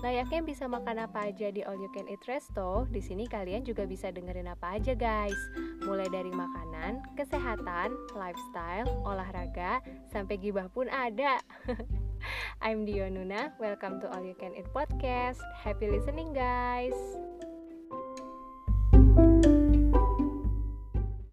Layaknya bisa makan apa aja di All You Can Eat Resto, di sini kalian juga bisa dengerin apa aja guys. Mulai dari makanan, kesehatan, lifestyle, olahraga, sampai gibah pun ada. I'm Dionuna, welcome to All You Can Eat Podcast. Happy listening guys.